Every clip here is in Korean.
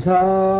취사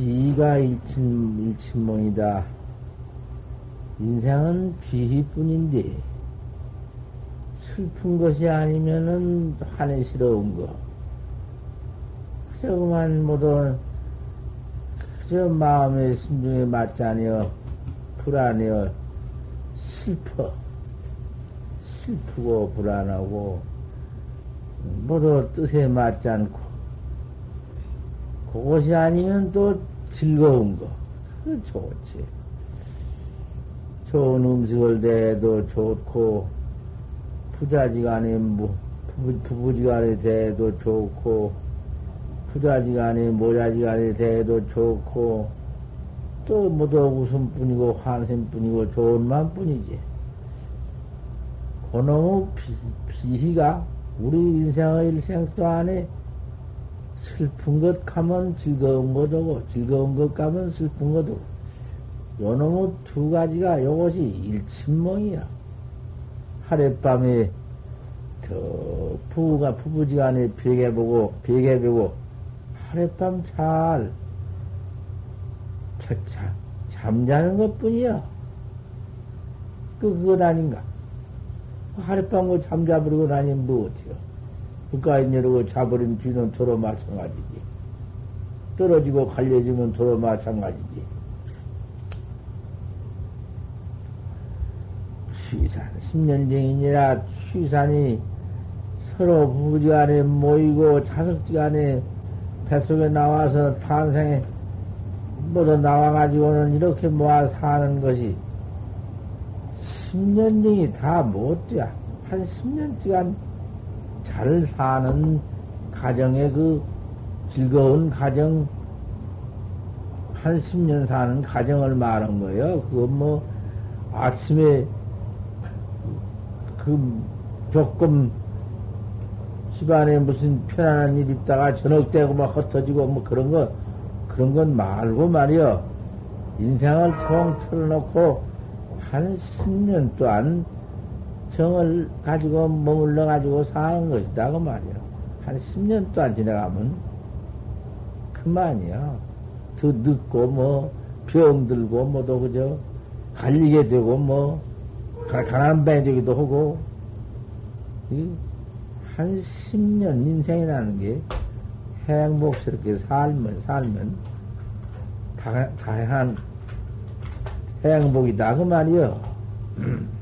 비가 일친, 일친몽이다. 인생은 비희뿐인데, 슬픈 것이 아니면은 화내스러운 거. 그저 그만 모두, 그저 마음의 심중에 맞지 않으여, 불안해요. 슬퍼. 슬프고 불안하고, 모두 뜻에 맞지 않고, 그것이 아니면 또 즐거운 거. 그 좋지. 좋은 음식을 대도 좋고, 부자지간에 뭐, 부부, 부부지간에 대도 좋고, 부자지간에 모자지간에 대도 좋고, 또 모두 웃음뿐이고 환생뿐이고 좋은 마음뿐이지. 그놈의 비, 비희가 우리 인생의 일생도 안에 슬픈 것 가면 즐거운 것도 즐거운 것 가면 슬픈 것도 요놈의 두 가지가 요것이 일침몽이야. 하룻밤에 더 부부가 부부지간에 베개보고 베개보고 하룻밤 잘 자, 자, 잠자는 것 뿐이야. 그, 그것 아닌가? 하룻밤 뭐 잠자버리고 나니면 뭐 어때요? 그까지 내려고 자버린 뒤는 도로 마찬가지지. 떨어지고 갈려지면 도로 마찬가지지. 취산, 10년쟁이니라 취산이 서로 부부지간에 모이고 자석지간에 뱃속에 나와서 탄생에 모두 나와가지고는 이렇게 모아 사는 것이 10년쟁이 다 못돼. 한 10년간 잘 사는 가정의 그 즐거운 가정, 한 10년 사는 가정을 말한 거예요. 그건 뭐, 아침에 그 조금 집안에 무슨 편안한 일 있다가 저녁 때고 막 흩어지고 뭐 그런 거, 그런 건 말고 말이요. 인생을 통 틀어놓고 한 10년 동안 정을 가지고 머물러 가지고 사는 것이다 그 말이야. 한 10년 동안 지나가면 그만이야. 더 늦고 뭐 병들고 뭐도 그저 갈리게 되고 뭐 가난뱅이되기도 하고 한 10년 인생이라는 게 행복스럽게 살면 살면 다, 다양한 행복이다 그 말이요.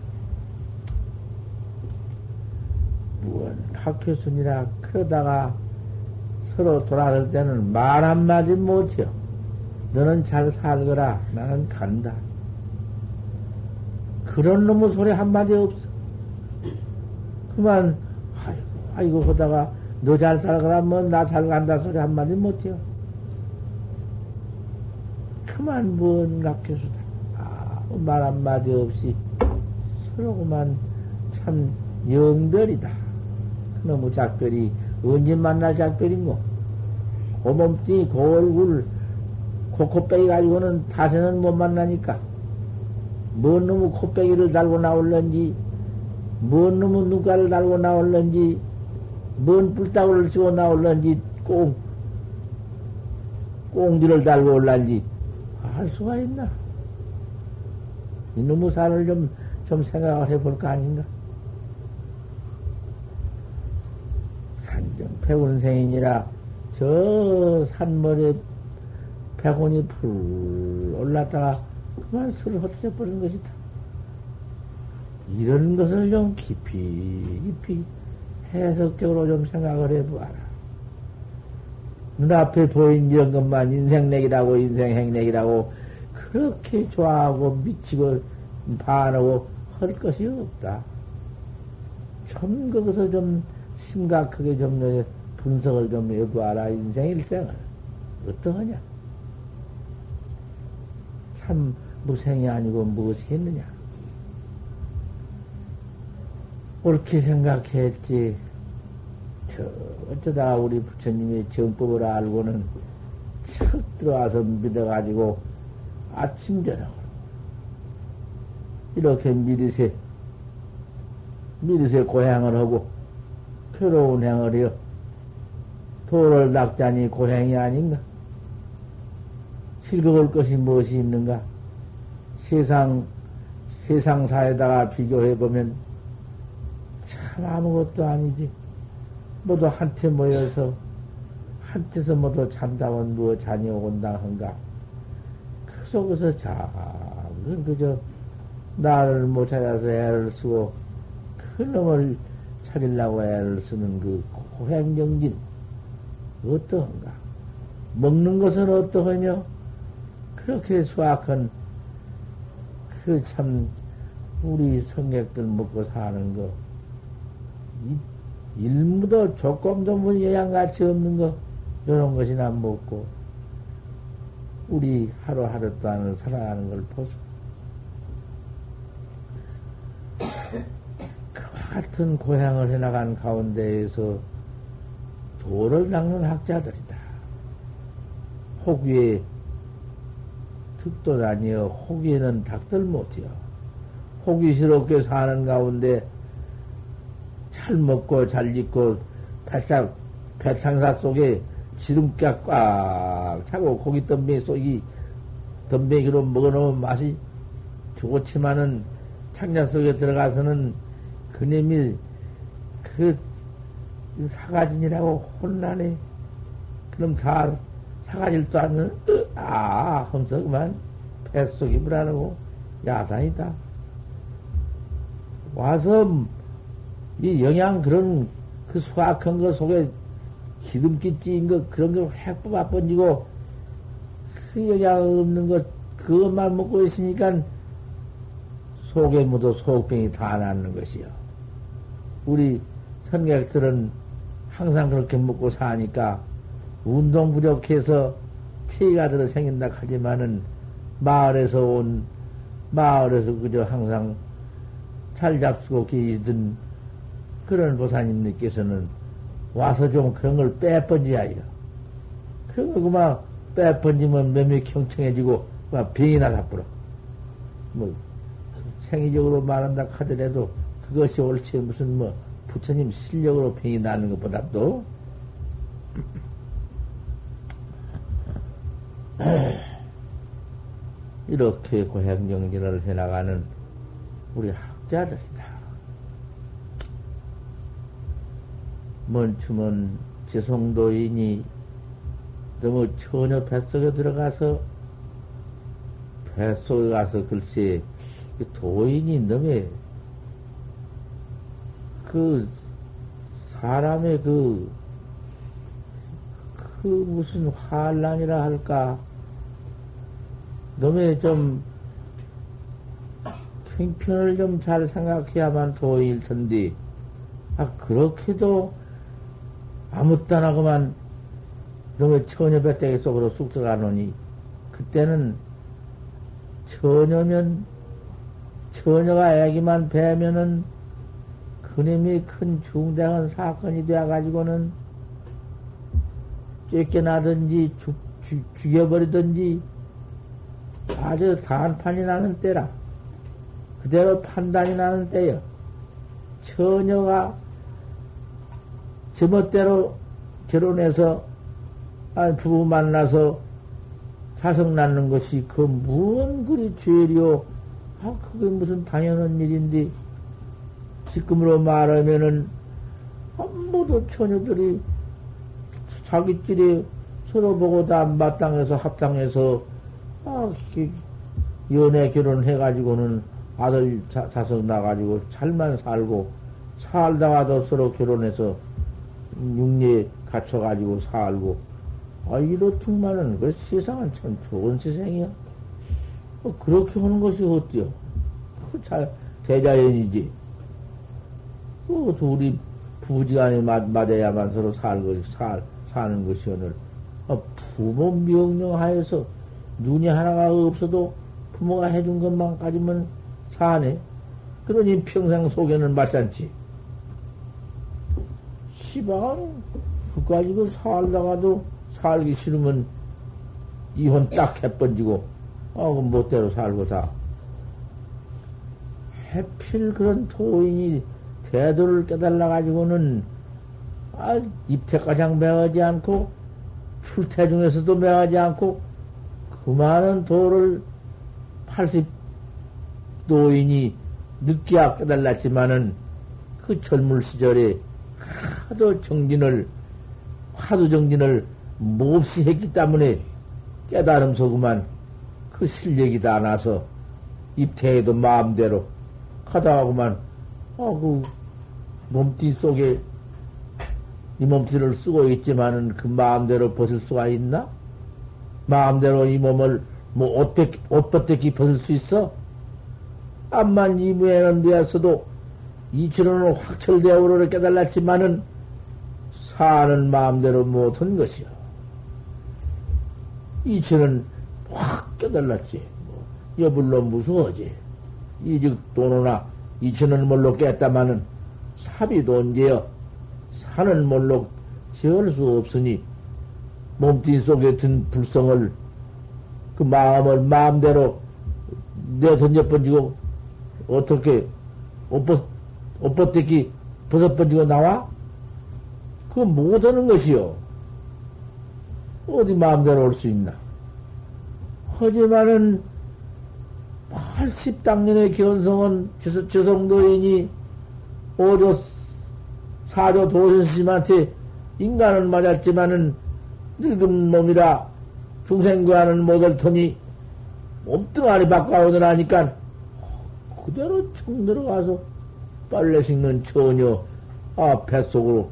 무언 학교순이라 그러다가 서로 돌아갈 때는 말 한마디 못해요. 너는 잘 살거라. 나는 간다. 그런 놈의 소리 한마디 없어. 그만, 아이고, 아이고, 하다가 너 잘 살거라, 뭐, 나 잘 간다 소리 한마디 못해요. 그만, 뭔 학교수다. 아, 말 한마디 없이 서로 그만 참 영별이다. 그놈의 작별이 언제 만날 작별인고? 그 몸뚱이, 그 얼굴, 그 코빼기 가지고는 다세는 못 만나니까. 뭔 놈의 코빼기를 달고 나올런지 뭔 놈은 눈가를 달고 나올런지, 뭔 불따구를 치고 나올런지, 꽁, 꽁지를 달고 올란지, 알 수가 있나? 이놈의 살을 좀, 좀 생각을 해볼 거 아닌가? 산정 백운생이니라 저 산머리에 백운이 풀 올랐다가 그만 술을 헛되져 버린 것이다. 이런 것을 좀 깊이, 깊이 해석적으로 좀 생각을 해보아라. 눈앞에 보인 이런 것만 인생내기라고, 인생행내기라고, 그렇게 좋아하고 미치고 반하고 할 것이 없다. 좀 거기서 좀 심각하게 좀 분석을 좀 해보아라, 인생 일생을. 어떠하냐? 참 무생이 아니고 무엇이 있느냐? 옳게 생각했지. 저 어쩌다 우리 부처님의 정법을 알고는 척 들어와서 믿어가지고 아침 저녁으로 이렇게 미리세 미리세 고향을 하고 괴로운 행을 해요. 도를 닦자니 고행이 아닌가? 즐거울 것이 무엇이 있는가? 세상, 세상사에다가 비교해보면 참 아무것도 아니지. 모두 한테 모여서, 한테서 모두 잠다원 누워 자녀 온다 한가. 그 속에서 작은 그저 나를 못 찾아서 애를 쓰고 그 놈을 찾으려고 애를 쓰는 그 고행정진 어떠한가? 먹는 것은 어떠하며 그렇게 수확한 그 참 우리 성객들 먹고 사는 거 일무도 조금도 뭐 영양같이 없는 거 이런 것이나 먹고 우리 하루하루 동안을 살아가는 걸 보소. 그와 같은 고향을 해나간 가운데에서 도를 닦는 학자들이다. 혹위에 득도 아니여 혹위에는 닭들 못해요. 호기스럽게 사는 가운데 잘 먹고 잘 입고 배창, 배창사 속에 지름깨 꽉 차고 고기 덤뱅이 속이 덤뱅이로 먹어놓으면 맛이 좋지만은 창자 속에 들어가서는 그님이 그 사가진이라고 혼란해. 그럼 다 사가질도 않는, 아, 하면서 그만 뱃속이 불안하고 야단이다. 와서 이 영양 그런 그 수확한 거 속에 기름기 찌인 거 그런 거획 뽑아 번지고 그 영양 없는 것 그것만 먹고 있으니까 속에 묻어 속병이 다 낫는 것이요. 우리 선객들은 항상 그렇게 먹고 사니까 운동 부족해서 체가 들어 생긴다 하지만은 마을에서 온 마을에서 그저 항상 잘 잡수고 계시던 그런 보사님들께서는 와서 좀 그런 걸 빼번지하여. 그런 거 그만 빼번지면 몇몇 경청해지고 막 병이 나사뿌려. 뭐 생의적으로 말한다 하더라도 그것이 옳지 무슨 뭐 부처님 실력으로 병이 나는 것보다도 이렇게 고행정진을 해나가는 우리 학자들이다. 먼춤은 지성도인이 너무 처녀 뱃속에 들어가서 뱃속에 가서 글쎄 도인이 너무 그 사람의 그, 그 무슨 환란이라 할까? 너무 좀 형편을 좀 잘 생각해야만 도일 텐데 아 그렇게도 아무 따나고만 너무 처녀 배때기 속으로 쑥 들어가노니 그때는 처녀면 처녀가 애기만 배면은 그님이 큰 중대한 사건이 되어가지고는 쫓겨나든지 죽, 죽, 죽여버리든지 아주 단판이 나는 때라. 그대로 판단이 나는 때요. 처녀가 제멋대로 결혼해서 아, 부부 만나서 자석 낳는 것이 그 무언 그리 죄리요? 아, 그게 무슨 당연한 일인데, 지금으로 말하면은, 아, 모두 처녀들이 자기끼리 서로 보고 다 마땅해서 합당해서, 아, 연애 결혼해가지고는 아들 자, 자석 나가지고 잘만 살고, 살다가도 서로 결혼해서 육리에 갇혀가지고 살고, 아, 이렇듯만은, 그 세상은 참 좋은 세상이야. 뭐 그렇게 하는 것이 어때요? 그 잘, 대자연이지. 그 둘이 부지간에 맞, 맞아야만 서로 살고, 살, 사는 것이 오늘. 아, 부모 명령하에서 눈이 하나가 없어도 부모가 해준 것만 가지면 사네. 그러니 평생 속에는 맞잖지. 시방, 그까지 그 살다가도 살기 싫으면 이혼 딱 해번지고, 어, 그 멋대로 살고 다. 해필 그런 도인이 대도를 깨달아가지고는, 아, 입태가장 매하지 않고, 출퇴 중에서도 매하지 않고, 그 많은 도를 80 도인이 늦게야 깨달았지만은, 그 젊은 시절에 하도 정진을, 화두 정진을 몹시 했기 때문에 깨달음서 그만 그 실력이 다 나서 입태에도 마음대로 가다가 그만 어 그 몸띠 속에 이 몸띠를 쓰고 있지만은 그 마음대로 벗을 수가 있나? 마음대로 이 몸을 뭐 옷, 벗, 옷 벗기 벗을 수 있어? 암만 이무에는 되었어도 이치로는 확철대오를 깨달았지만은 사는 마음대로 못한 것이요. 이체는 확 깨달았지. 뭐, 여불로 무서워지. 이즉 돈오나 이체는 뭘로 깼다마는 사비도 언제여 사는 뭘로 지을 수 없으니 몸뚱 속에 든 불성을 그 마음을 마음대로 내 던져 번지고 어떻게 옷벗 옷벗대기 벗어 번지고 나와? 그거 못하는 것이요. 어디 마음대로 올 수 있나? 하지만은 80 당년의 견성은 저성도인이 5조, 4조 도선스님한테 인간은 맞았지만은 늙은 몸이라 중생과는 못할 터니 몸뚱아리 바꿔오더라니까 그대로 청 들어가서 빨래 씻는 처녀 아 뱃속으로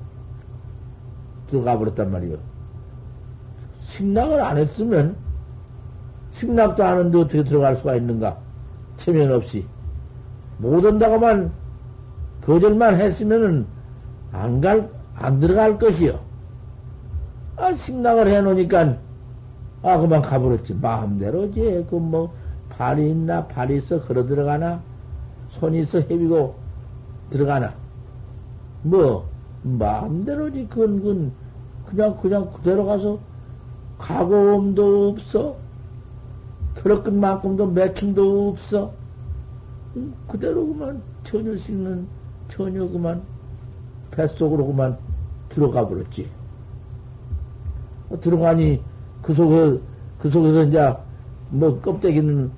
들어가 버렸단 말이요. 식락을 안 했으면 식락도 하는데 어떻게 들어갈 수가 있는가? 체면 없이. 못 온다고만 거절만 했으면은 안 갈, 안 들어갈 것이요. 아, 식락을 해 놓으니까, 아, 그만 가버렸지. 마음대로지. 그 뭐, 발이 있나, 발이 있어, 걸어 들어가나, 손이 있어, 헤비고 들어가나. 뭐, 마음대로지. 그건, 그건, 그냥, 그냥 그대로 가서 가고움도 없어. 들어끈 만큼도 맥힘도 없어. 그대로 그만 처녀 씻는 처녀 그만 뱃속으로 그만 들어가 버렸지. 들어가니 그 속에, 그 속에서 이제 뭐 껍데기는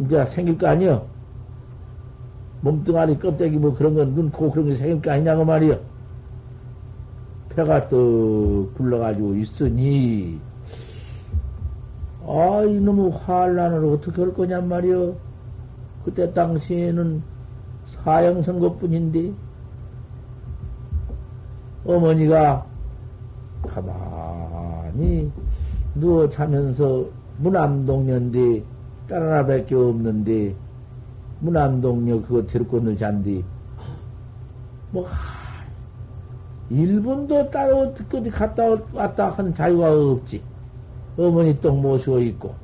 이제 생길 거 아니여? 몸뚱아리 껍데기 뭐 그런 건 눈 코 그런 게 생길 거 아니냐고 말이여. 배가 또 불러가지고 있으니, 아, 이놈의 환란을 어떻게 할 거냔 말이여. 그때 당시에는 사형선거뿐인데, 어머니가 가만히 누워 자면서 무남동녀인데, 딸 하나밖에 없는데, 무남동녀 그거 데리고 잔디, 뭐, 1분도 따로 어디 갔다 왔다 한 자유가 없지. 어머니 떡 모시고 있고.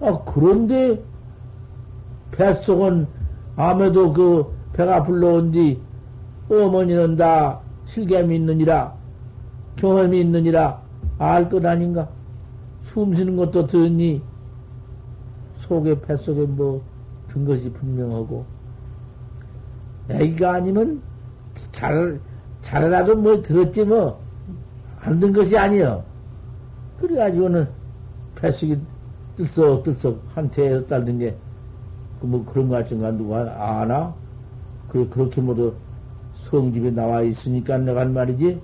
아, 그런데 뱃속은 아무래도 그 배가 불러온 뒤 어머니는 다 실감이 있느니라, 경험이 있느니라 알 것 아닌가? 숨 쉬는 것도 듣니 속에 뱃속에 뭐 든 것이 분명하고 애기가 아니면 잘, 잘라도 뭐 들었지 뭐. 안 든 것이 아니여. 그래가지고는 뱃속이 들썩들썩 한테에서 딸린 게, 그 뭐 그런 거 같은가 누가 아나? 그, 그렇게 모두 성집에 나와 있으니까 내가 한 말이지.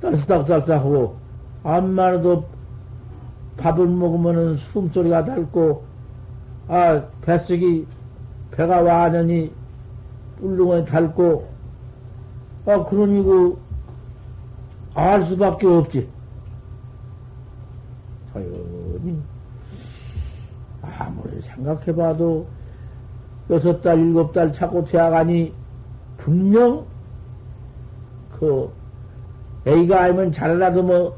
딸스닥딸스닥하고, 암만 해도 밥을 먹으면은 숨소리가 닳고, 아, 뱃속이, 배가 완전히 뿔렁에 닳고, 아, 그러니 그, 알 수밖에 없지. 아무리 생각해봐도, 여섯 달, 일곱 달 찾고 퇴학하니, 분명, 그, A가 아니면 잘라도 뭐,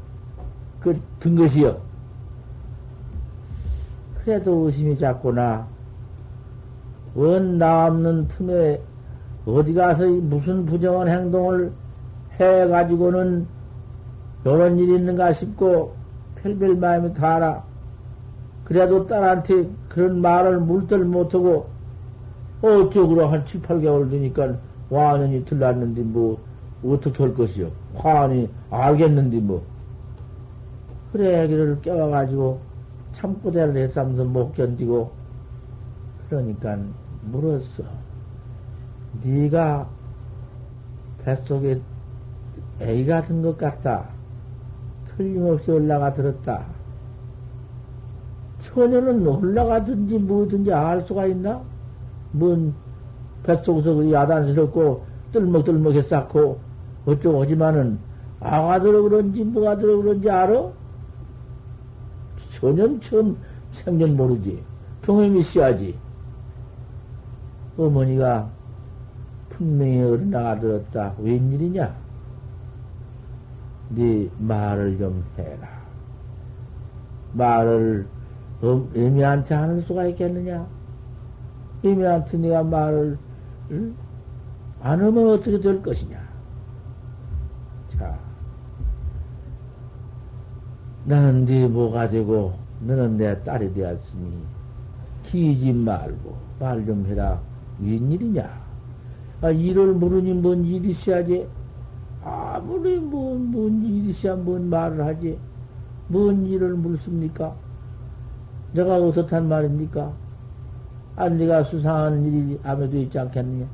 그, 든 것이요. 그래도 의심이 작구나. 원 나 없는 틈에 어디 가서 무슨 부정한 행동을 해가지고는 요런 일이 있는가 싶고 별별 마음이 다 알아 그래도 딸한테 그런 말을 물들 못하고 어쩌구로 한 7, 8개월 되니까 완전히 들났는데 뭐 어떻게 할 것이요. 화안이 알겠는데 뭐. 그래 애기를 깨워가지고 참고대를 했으면서 못 견디고 그러니까 물었어. 네가 뱃속에 애가 든것 같다. 틀림없이 올라가 들었다. 처녀는 올라가든지 뭐든지 알 수가 있나? 뭔 뱃속에서 야단스럽고 뜰먹뜰먹해 쌓고 어쩌고 하지만은 아가 들어 그런지 뭐가 들어 그런지 알아? 전혀 처음 생전 모르지. 경험이 있어야지. 어머니가 분명히 어른 아가 들었다. 웬일이냐? 네 말을 좀 해라. 말을 애미한테 하는 수가 있겠느냐? 애미한테 네가 말을 응? 안 하면 어떻게 될 것이냐? 자, 나는 네 뭐가 되고 너는 내 딸이 되었으니 기지 말고 말 좀 해라. 웬일이냐? 아, 일을 모르니 뭔 일이 있어야지? 아무리 뭔, 뭔 일이 있어야 뭔 말을 하지? 뭔 일을 물습니까? 내가 어떻단 말입니까? 아, 내가 수상한 일이 아무도 있지 않겠느냐?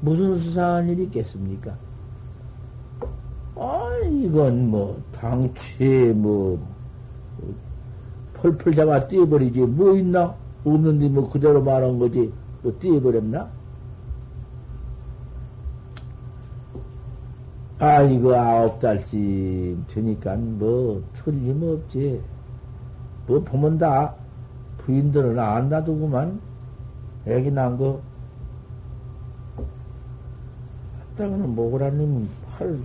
무슨 수상한 일이 있겠습니까? 아, 이건 뭐, 당최 뭐, 펄펄 잡아 띄어버리지. 뭐 있나? 없는데 뭐 그대로 말한 거지. 뭐 띄어버렸나? 아, 이거 아홉 달쯤 되니까 뭐 틀림없지. 뭐 보면 다 부인들은 안 놔두고만 애기 난 거. 딱는 모그라님 팔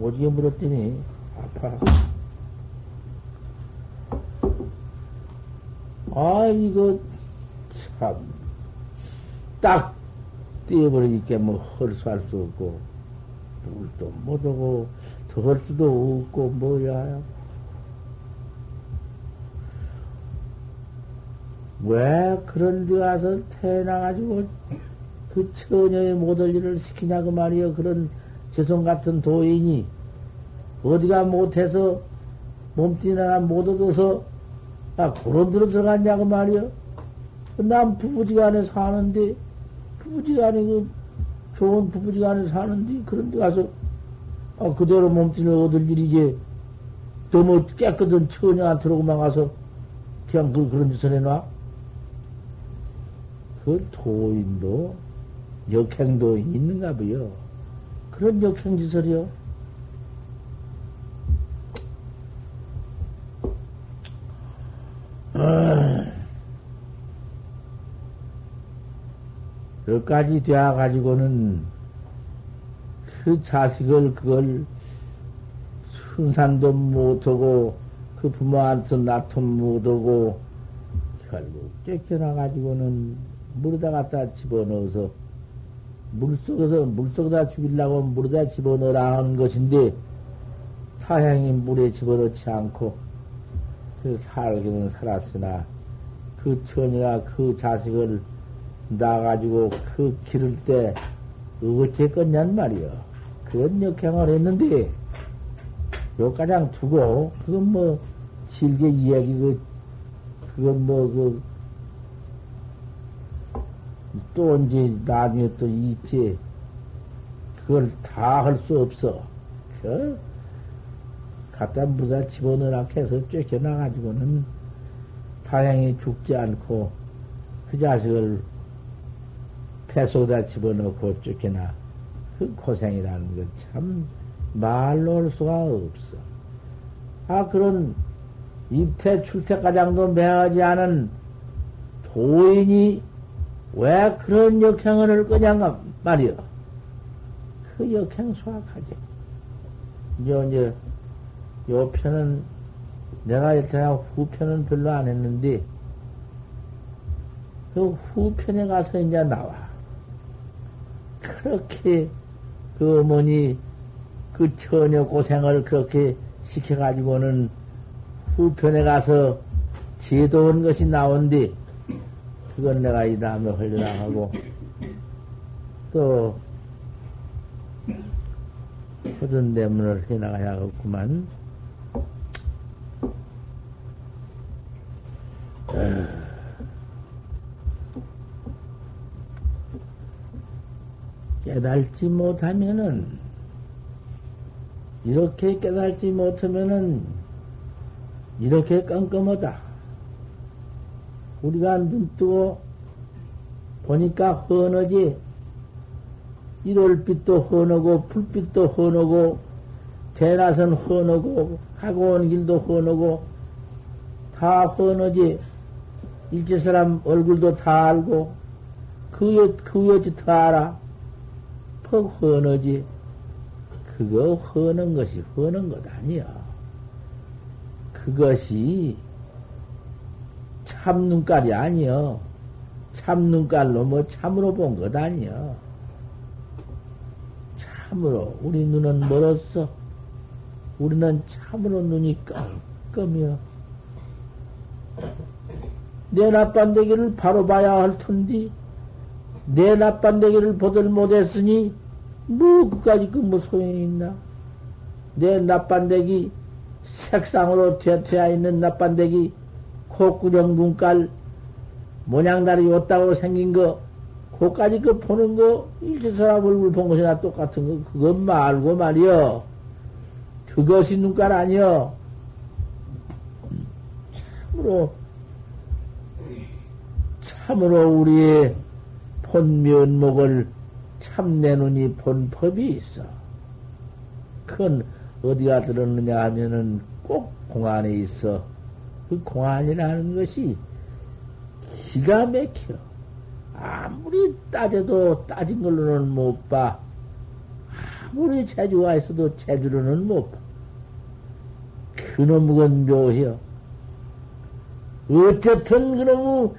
오지게 물었더니 아파. 아, 이거 참, 딱 띄어버리니까 뭐 헐수할 수 없고, 물도 못하고, 더할 수도 없고, 뭐야. 왜 그런 데 가서 태어나가지고 그 처녀의 못할 일을 시키냐 그 말이여. 그런 죄송 같은 도인이 어디가 못해서 몸띠나 못 얻어서 아 그런 데로 들어갔냐 그 말이여. 난 부부지간에 사는데 부부지간에 그 좋은 부부지간에 사는데 그런 데 가서 아 그대로 몸띠를 얻을 일이지 너무 깨끗한 처녀한테 로만 가서 그냥 그, 그런 짓을 해놔 그 도인도 역행도인이 있는가 보요. 그런 역행지설이요. 아, 여기까지 되어가지고는 그 자식을 그걸 순산도 못하고 그 부모한테 놔통 못하고 결국 쫓겨나가지고는 물에다 갖다 집어넣어서 물속에서, 물속에다 죽이려고 물에다 집어넣으라 하는 것인데, 타향이 물에 집어넣지 않고, 그 살기는 살았으나, 그 처녀가 그 자식을 나가지고 그 기를 때 어째겠냔 말이여. 그런 역행을 했는데, 요가장 두고, 그건 뭐, 질게 이야기, 그, 그건 뭐, 그, 또 언제 나중에 또 있지. 그걸 다 할 수 없어. 그, 갖다 무사 집어넣으라 해서 쫓겨나가지고는 다행히 죽지 않고 그 자식을 폐속에다 집어넣고 쫓겨나. 그 고생이라는 건 참 말로 할 수가 없어. 아, 그런 입퇴, 출퇴 가장도 매하지 않은 도인이 왜 그런 역행을 할 거냐 말이여. 그 역행 수확하지. 이제, 이제, 요 편은, 내가 이렇게 후편은 별로 안 했는데, 그 후편에 가서 이제 나와. 그렇게 그 어머니 그 처녀 고생을 그렇게 시켜가지고는 후편에 가서 제도한 것이 나온디 그건 내가 이 다음에 흘려나 하고 또 허든 대문을 해나가야겠구만. 깨달지 못하면은, 이렇게 깨달지 못하면은, 이렇게 깜깜하다. 우리가 눈 뜨고 보니까 헌하지. 일월빛도 헌하고, 불빛도 헌하고, 대낮은 헌하고, 가고 온 길도 헌하고, 다 헌하지. 일제 사람 얼굴도 다 알고, 그, 여, 그 여지 다 알아. 퍽 헌하지. 그거 헌는 것이 헌는 것 아니야. 그것이 참 눈깔이 아니여. 참 눈깔로 뭐 참으로 본 것 아니여. 참으로 우리 눈은 멀었어. 우리는 참으로 눈이 깜깜이여. 내 나빤데기를 바로 봐야 할 텐데 내 나빤데기를 보들 못했으니 뭐 그까지 그뭐 소용이 있나? 내 나빤데기 색상으로 되어 있는 나빤데기 코구정 눈깔 모양다리 요따고 생긴 거 그까지 그 보는 거 일체 사람 얼굴 본 것이나 똑같은 거 그것 말고 말이여 그것이 눈깔 아니여 참으로 참으로 우리의 본 면목을 참내 눈이 본 법이 있어. 그건 어디가 들었느냐 하면은 꼭 공안에 있어. 그 공안이라는 것이 기가 막혀. 아무리 따져도 따진 걸로는 못 봐. 아무리 재주가 있어도 재주로는 못 봐. 그놈은 묘해요. 어쨌든 그놈의,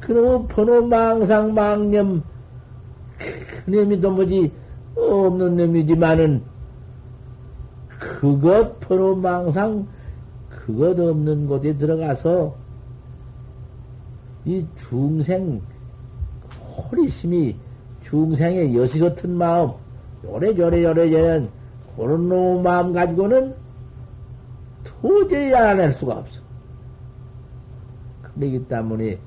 그놈의 번호 망상 망념, 그놈이 도무지 없는 놈이지만은, 그것 번호 망상, 그것 없는 곳에 들어가서, 이 중생, 호리심이 중생의 여시 같은 마음, 요래요래 요래요래 그런 놈의 마음 가지고는 도저히 알아낼 수가 없어. 그러기 때문에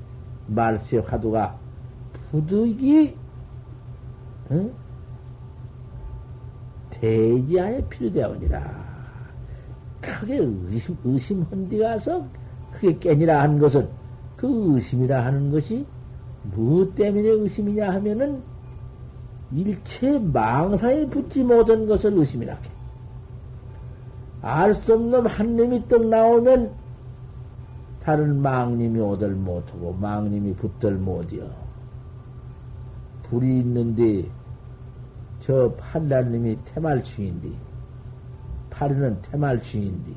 말세 화두가 부득이 응? 대지하에 필요되오니라. 크게 의심, 의심한 데 가서 크게 깨니라 한 것은 그 의심이라 하는 것이 무엇 때문에 의심이냐 하면은 일체 망상에 붙지 못한 것을 의심이라 해. 알 수 없는 한 놈이 떡 나오면 다른 망님이 오들 못하고 망님이 붙들 못이여. 불이 있는데 저 판단님이 태말충인데 파리는 태말충인데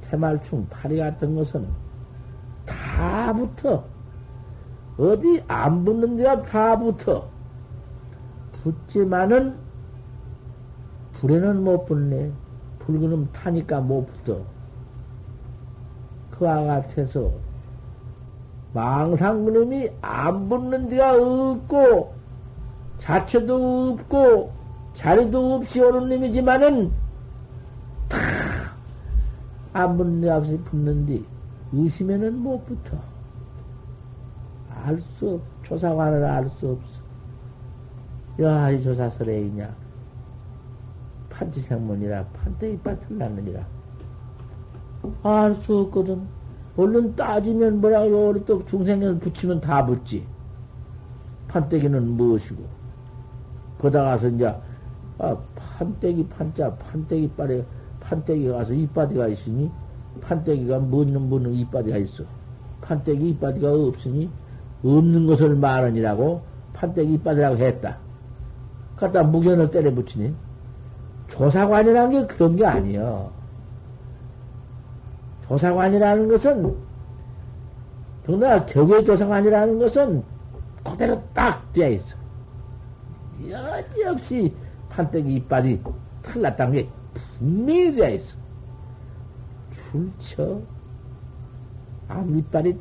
태말충 파리 같은 것은 다 붙어. 어디 안 붙는 데가 다 붙어. 붙지만은 불에는 못 붙네. 불그름 타니까 못 붙어. 그와 같아서 망상 그놈이 안 붙는 데가 없고, 자체도 없고, 자리도 없이 오는 놈이지만은, 다, 안 붙는 데 없이 붙는데, 의심에는 못 붙어. 알 수 없, 조사관을 알 수 없어. 야, 이 조사설에 있냐. 판치생문이라, 판때기 밭을 났느니라. 알 수 없거든. 얼른 따지면 뭐라고, 우리 또 중생년 붙이면 다 붙지. 판때기는 무엇이고. 거다가서 이제, 아, 판때기 판자, 판때기 빨에, 판때기 가서 이빠디가 있으니, 판때기가 뭐는 뭐는 이빠디가 있어. 판때기 이빠디가 없으니, 없는 것을 말하니라고 판때기 이빠디라고 했다. 갖다 무견을 때려 붙이니, 조사관이라는 게 그런 게 아니여. 조사관이라는 것은, 더나 격의 조사관이라는 것은 그대로 딱 되어 있어. 여지없이 판때기 이빨이 탈났다는 게 분명히 되어 있어. 출처, 앞니빨이,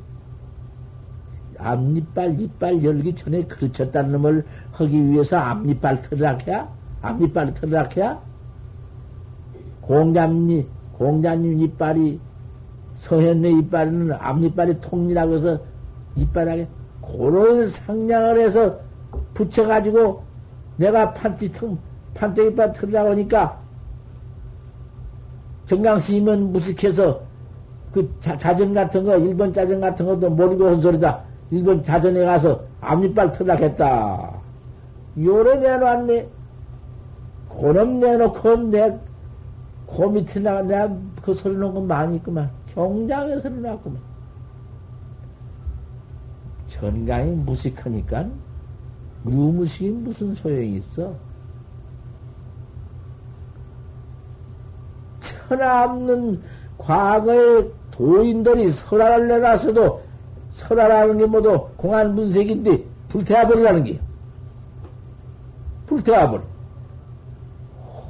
앞니빨, 이빨 열기 전에 그르쳤다는 놈을 하기 위해서 앞니빨 털락해야? 앞니빨 털락해야? 공잡니, 공잡니 이빨이, 서현네 이빨은 앞니빨이 통이라고 해서 이빨하게 그런 상냥을 해서 붙여가지고 내가 판띠 턱, 판때기빨 털라고 하니까 정강스님은 무식해서 그 자, 자전 같은 거, 일본 자전 같은 것도 모르고 한 소리다. 일본 자전에 가서 앞니빨 털라고 했다. 요래 내놓았네. 고놈 내놓고 내, 고 밑에 나가 내가 그 소리 놓은 거 많이 있구만. 경장에 소리 났구만. 전강이 무식하니까 유무식이 무슨 소용이 있어? 천하없는 과거의 도인들이 설화를 내놨어도 설화라는 게 모두 공안 문색인데 불태워버리라는 게 불태워버려.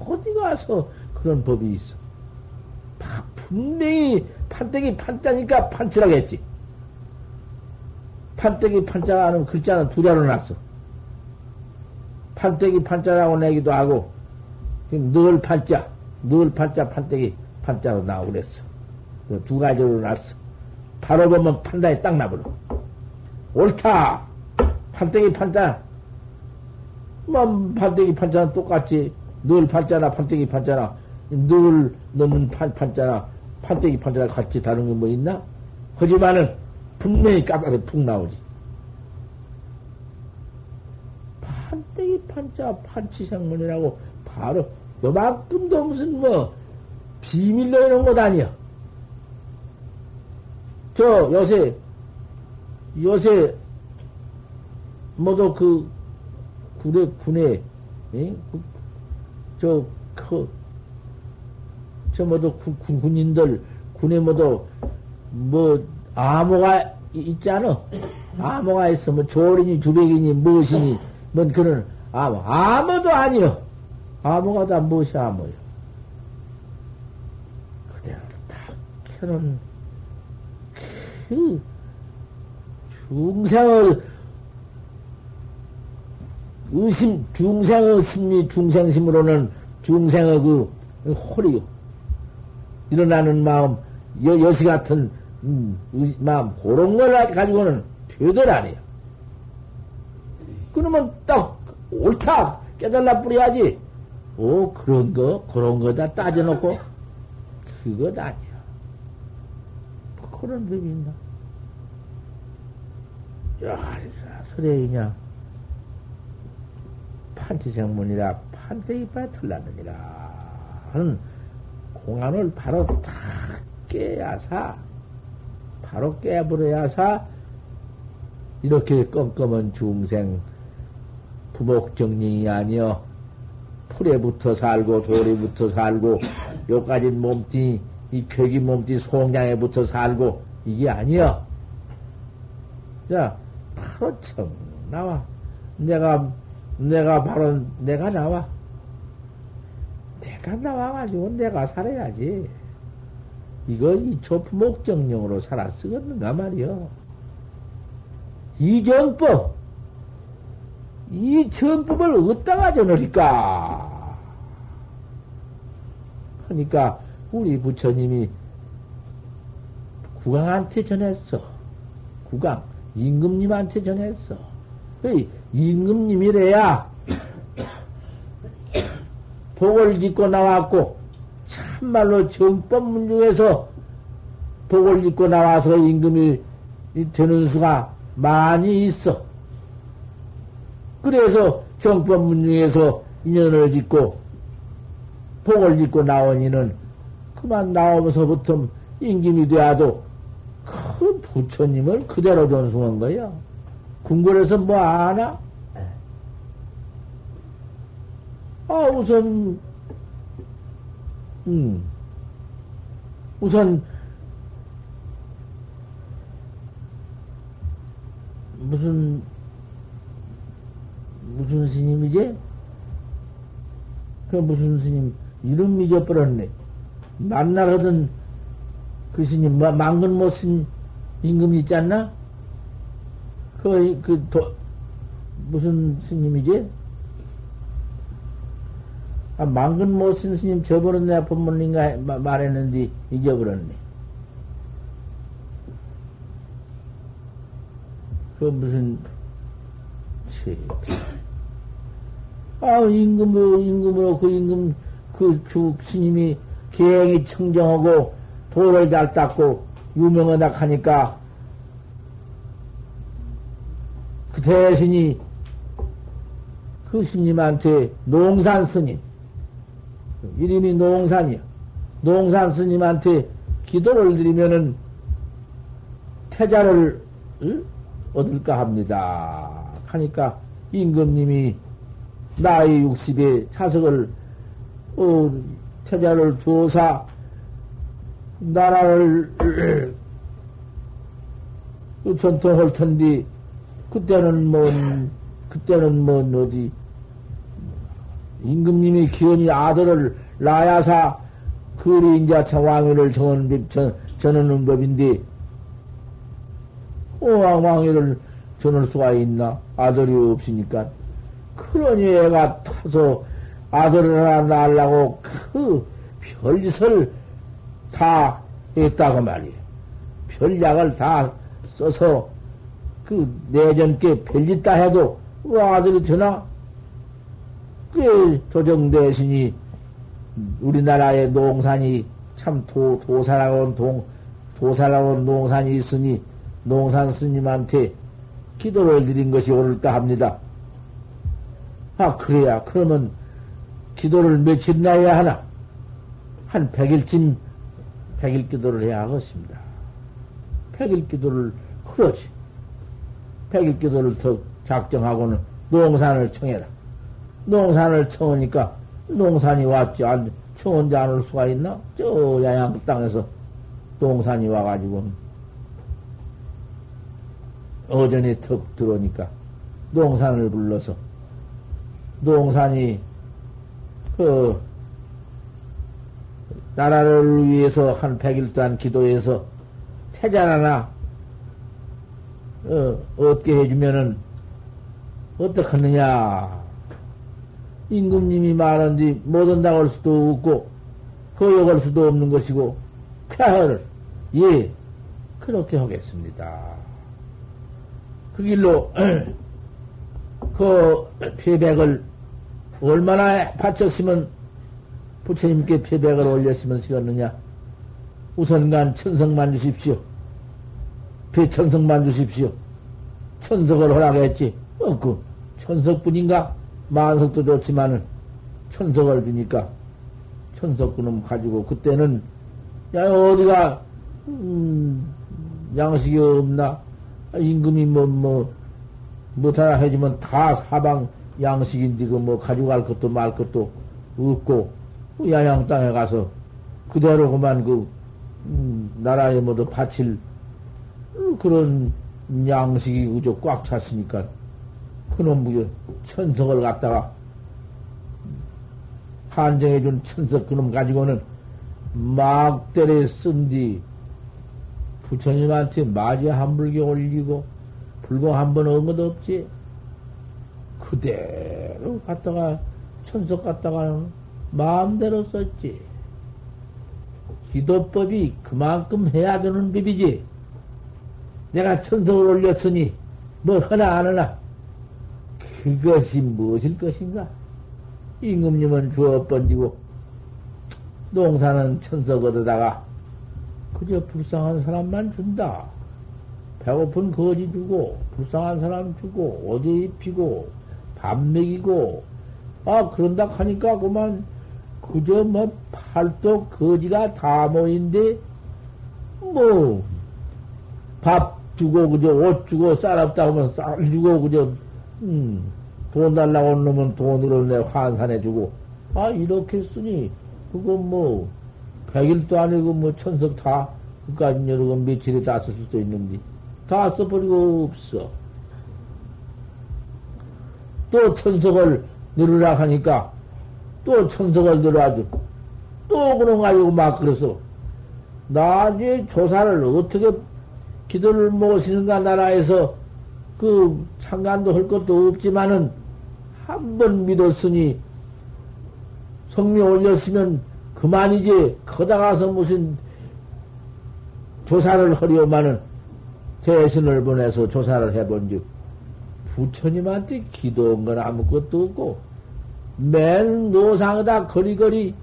어디 가서 그런 법이 있어? 분명히 판때기 판자니까 판치라겠지. 판때기 판자 하는 글자는 두 자로 놨어. 판때기 판자라고 내기도 하고, 늘 판자, 늘 판자, 판때기 판자로 나오고 그랬어. 두 가지로 놨어. 바로 보면 판다에 딱 나버려. 옳다! 판때기 판자. 뭐, 판때기 판자는 똑같지. 늘 판자나 판때기 판자나, 늘 너는 판, 판자나, 판때기 판자나 같이 다른 게 뭐 있나? 하지만은, 분명히 까맣게 푹 나오지. 판때기 판자 판치생문이라고 바로 요만큼도 무슨 뭐 비밀로 이런 것 아니야. 저 요새 요새 모두 그 군에 군에 그, 저그 저 모두 군, 군인들 군에 모두 뭐 암호가 있지 않아? 암호가. 뭐 조린이, 주백이니, 무엇이니, 뭔 그런 암호. 암호도 아니요. 암호가 다 무엇이 암호요. 그대로 딱 켜놓은 그 중생을 의심, 중생의 심리, 중생심으로는 중생의 그 홀이 일어나는 마음, 여, 여시 같은 음, 마음, 그런 걸 가지고는 되들 아니야. 그러면 딱 옳다 깨달라 뿌려야지. 오 그런 거 그런 거 다 따져놓고 그것 아니야. 그런 법이 있나? 야, 설레이냐? 판치생문이라 판때기빨 털났느니라 하는 공안을 바로 다 깨야사 바로 깨버려야사 이렇게 껌껌한 중생 부목정령이 아니여 풀에 붙어 살고 돌에 붙어 살고 요까지 몸띠 이 벽이 몸띠 송장에 붙어 살고 이게 아니여. 자 바로 청 나와. 내가 내가 바로 내가 나와. 내가 나와가지고 내가 살아야지. 이거 이 조프목정령으로 살아 쓰겠는가 말이여. 이 정법, 이 정법을 어디다가 전하니까? 하니까 우리 부처님이 국왕한테 전했어. 국왕, 임금님한테 전했어. 임금님이래야 복을 짓고 나왔고, 참말로 정법문 중에서 복을 짓고 나와서 임금이 되는 수가 많이 있어. 그래서 정법문 중에서 인연을 짓고 복을 짓고 나온 이는 그만 나오면서부터 임금이 되어도 그 부처님을 그대로 존숭한 거야. 궁궐에서 뭐 아나? 아, 우선, 음, 우선, 무슨, 무슨 스님이지? 그 무슨 스님, 이름 잊어버렸네. 하던 그 스님, 뭐, 망근 못 쓴 임금 있지 않나? 그, 그, 도, 무슨 스님이지? 아, 망근 못쓴 스님 저번에 내가 본문인가 말했는데 잊어버렸네. 그 무슨, 아, 임금으로, 임금으로, 그 임금, 그 주 스님이 계행이 청정하고, 도를 잘 닦고, 유명하다 하니까, 그 대신이 그 스님한테 농산 스님, 이름이 농산이야. 농산 스님한테 기도를 드리면은 태자를 응? 얻을까 합니다. 하니까 임금님이 나이 60에 자석을 어, 태자를 두어사 나라를 전통할 텐데 그때는 뭐 그때는 뭐 어디 임금님이 기원이 아들을 낳아사 그리 인자 왕위를 전하는, 전하는 법인데 왕왕위를 전할 수가 있나? 아들이 없으니까. 그러니 애가 타서 아들을 하나 낳으려고 그 별짓을 다 했다고 말이에요. 별약을 다 써서 그 내전께 별짓 다 해도 그 아들이 되나? 그래 조정 대신이 우리나라의 농산이 참 도, 도사라고 동, 도사라고 농산이 있으니 농산 스님한테 기도를 드린 것이 옳을까 합니다. 아, 그래야. 그러면 기도를 며칠 나야 하나? 한 100일쯤, 100일 기도를 해야 하겠습니다. 100일 기도를, 그렇지. 100일 기도를 더 작정하고는 농산을 청해라. 농산을 청하니까 농산이 왔지. 안, 청원지 않을 수가 있나? 저 야양 땅에서 농산이 와가지고 어전에 턱 들어오니까 농산을 불러서 농산이 그 나라를 위해서 한 100일 동안 기도해서 태자 하나 어, 얻게 해주면은 어떡하느냐 임금님이 말한뒤 못한다고 할 수도 없고 거역할 수도 없는 것이고 쾌하를 예 그렇게 하겠습니다. 그 길로 그 표백을 얼마나 바쳤으면 부처님께 표백을 올렸으면 쓰겠느냐? 우선간 천석만 주십시오. 배천석만 주십시오. 천석을 허락 했지. 어, 그 천석뿐인가? 만석도 좋지만은 천석을 주니까 천석 그놈 가지고 그때는 야 어디가 음, 양식이 없나? 임금이 뭐, 뭐, 못 하나 해주면 다 사방 양식인데, 그 뭐, 가져갈 것도 말 것도 없고, 그 야양 땅에 가서 그대로 그만 그, 음, 나라에 모두 바칠 그런 양식이 그저 꽉 찼으니까, 그놈 그 천석을 갖다가 한정해준 천석 그놈 가지고는 막대를 쓴 뒤 부처님한테 마지 한 불개 올리고 불공 한 번 온 것도 없지. 그대로 갔다가, 천석 갔다가 마음대로 썼지. 기도법이 그만큼 해야 되는 법이지. 내가 천석을 올렸으니, 뭐 하나 안 하나. 그것이 무엇일 것인가? 임금님은 주어 번지고, 농사는 천석 얻어다가, 그저 불쌍한 사람만 준다. 배고픈 거지 주고, 불쌍한 사람 주고, 옷 입히고, 밥 먹이고, 아, 그런다 하니까 그만, 그저 뭐, 팔도 거지가 다 모인데, 뭐, 밥 주고, 그저 옷 주고, 쌀 없다 하면 쌀 주고, 그저, 음, 돈 달라고 온 놈은 돈으로 내 환산해 주고, 아, 이렇게 쓰니, 그거 뭐, 백일도 아니고 뭐 천석 다, 그까지 여러 건 며칠에 다 쓸 수도 있는데, 다 써버리고 없어. 또 천석을 늘으라 하니까, 또 천석을 늘어가지고, 또 그런 가지고 막 그래서, 나중에 조사를 어떻게 기도를 모시는가 나라에서 그 창간도 할 것도 없지만은 한 번 믿었으니 성미 올렸으면 그만이지 거다가서 무슨 조사를 하려마는 대신을 보내서 조사를 해본 즉 부처님한테 기도한 건 아무것도 없고 맨 노상에다 거리거리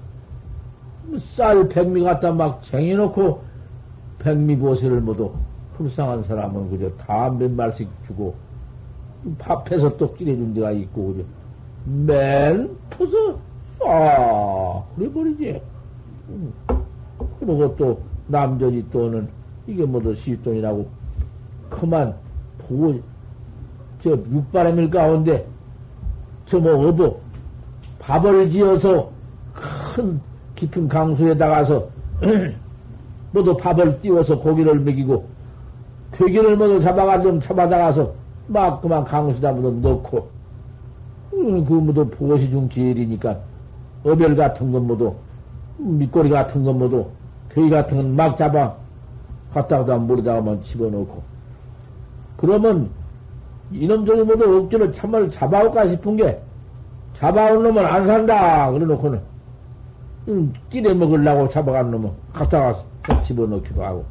쌀 백미 갖다 막 쟁여놓고 백미 보세를 모두 불쌍한 사람은 그저 다 몇 말씩 주고 밥해서 또 끼내준 데가 있고 그저 맨 퍼서 아, 그래버리지. 음. 그리고 또, 남전이 또는, 이게 뭐더 시돈이라고, 그만, 보고, 저, 육바람일 가운데, 저 뭐, 어버, 밥을 지어서, 큰, 깊은 강수에 다가서, 모두 밥을 띄워서 고기를 먹이고, 괴기를 모두 잡아가지고 잡아다가서, 막 그만 강수에다 모두 넣고, 음, 그 모두 보시 중 제일이니까, 어별 같은 건 모두, 밑꼬리 같은 건 모두, 괴이 같은 건 막 잡아, 갖다가 물에다가만 집어넣고. 그러면, 이놈들이 모두 억지로 참말 잡아올까 싶은 게, 잡아온 놈은 안 산다! 그래 놓고는, 음, 끼래 먹으려고 잡아간 놈은 갖다가 집어넣기도 하고.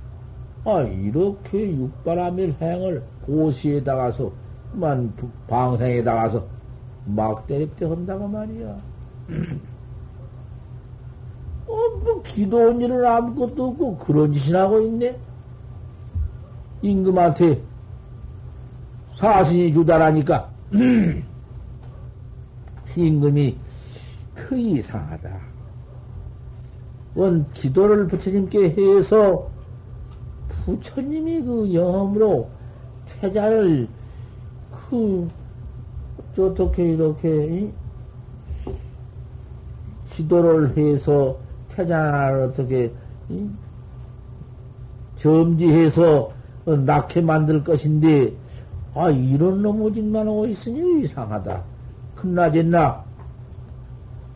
아, 이렇게 육바라밀 행을 고시에다가서, 만 방생에다가서 막 때립대 한다고 말이야. 어, 뭐, 기도원 일은 아무것도 없고, 그런 짓을 하고 있네? 임금한테 사신이 주다라니까, 임금이 그 이상하다. 원 기도를 부처님께 해서 부처님이 그 영험으로 태자를 그 어떻게 이렇게 기도를 해서 태자를 어떻게 점지해서 낳게 만들 것인데 아 이런 놈 오직만 하고 있으니 이상하다. 끝나졌나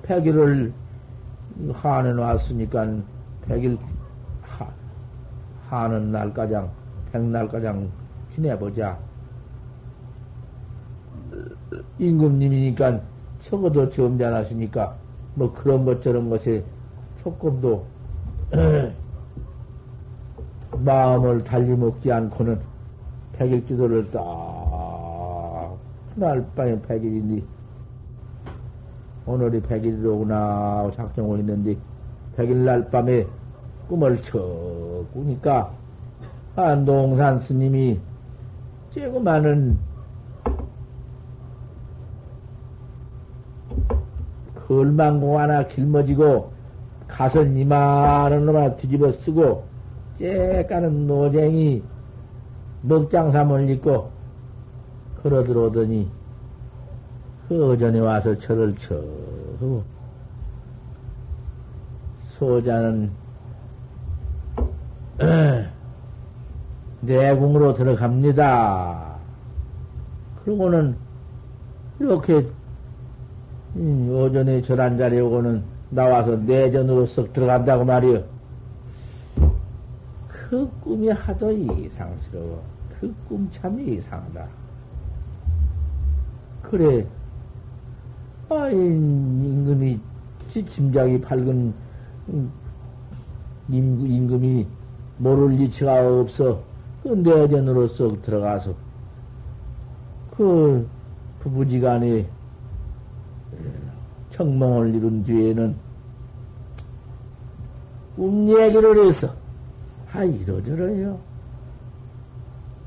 백일을 하는 왔으니까 백일 하, 하는 날가장 백날가장 지내보자. 임금님이니까 적어도 점잖하시니까 뭐 그런 것 저런 것에 조금도 마음을 달리 먹지 않고는 백일 기도를 딱, 그날 밤에 백일이니, 오늘이 백일이로구나, 작정하고 있는데, 백일날 밤에 꿈을 쳐 꾸니까, 안동산 스님이 쬐고 많은 걸망공 하나 길머지고, 가선 이만한 놈 하나 뒤집어 쓰고, 째까는 노쟁이 먹장삼을 입고 걸어 들어오더니 그 어전에 와서 철을 쳐. 소자는 내궁으로 들어갑니다. 그러고는 이렇게 오전에 절한 자리에 오고는 나와서 내전으로 썩 들어간다고 말이요. 그 꿈이 하도 이상스러워. 그 꿈 참 이상하다. 그래, 아, 임금이, 짐작이 밝은 임금이 모를 이치가 없어. 그 내전으로서 들어가서 그 부부지간에 청몽을 이룬 뒤에는 꿈 얘기를 해서 아 이러저러요.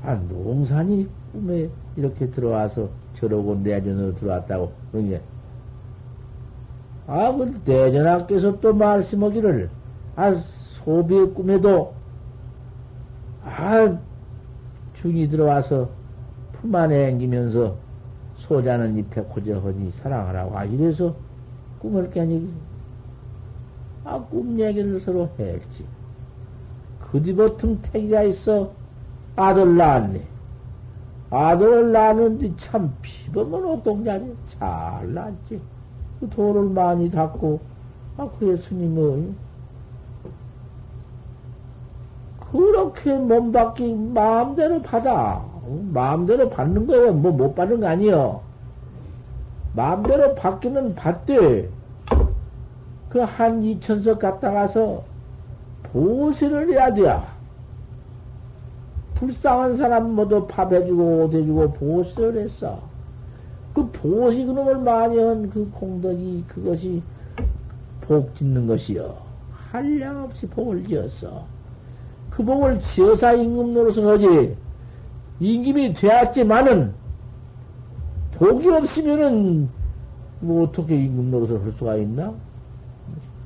아 농산이 꿈에 이렇게 들어와서 저러고 내전으로 들어왔다고 그러게. 아, 그 대전하께서 또 말씀하기를 아 소비의 꿈에도 아 중이 들어와서 품 안에 앵기면서 소자는 입태 고저하니 사랑하라고 아 이래서 꿈을 깨니 아 꿈 얘기를 서로 했지 그 뒤버튼 태기가 있어 아들 낳았네 아들을 낳았는데 참 피범은 옥동자니 잘 낳았지 그 돌을 많이 닦고 아 그래 스님은 그렇게 몸 받기 마음대로 받아. 마음대로 받는 거예요. 뭐 못 받는 거 아니요. 마음대로 받기는 받대. 그한 이천석 갔다 가서 보시를 해야 돼. 불쌍한 사람 모두 밥 해주고 옷 해주고 보시를 했어. 그 보시 그놈을 한그 공덕이 그것이 복 짓는 것이요. 한량 없이 복을 지었어. 그 복을 지어사 임금 노릇을 하지. 임금이 되었지만은, 복이 없으면은, 뭐 어떻게 임금 노릇을 할 수가 있나?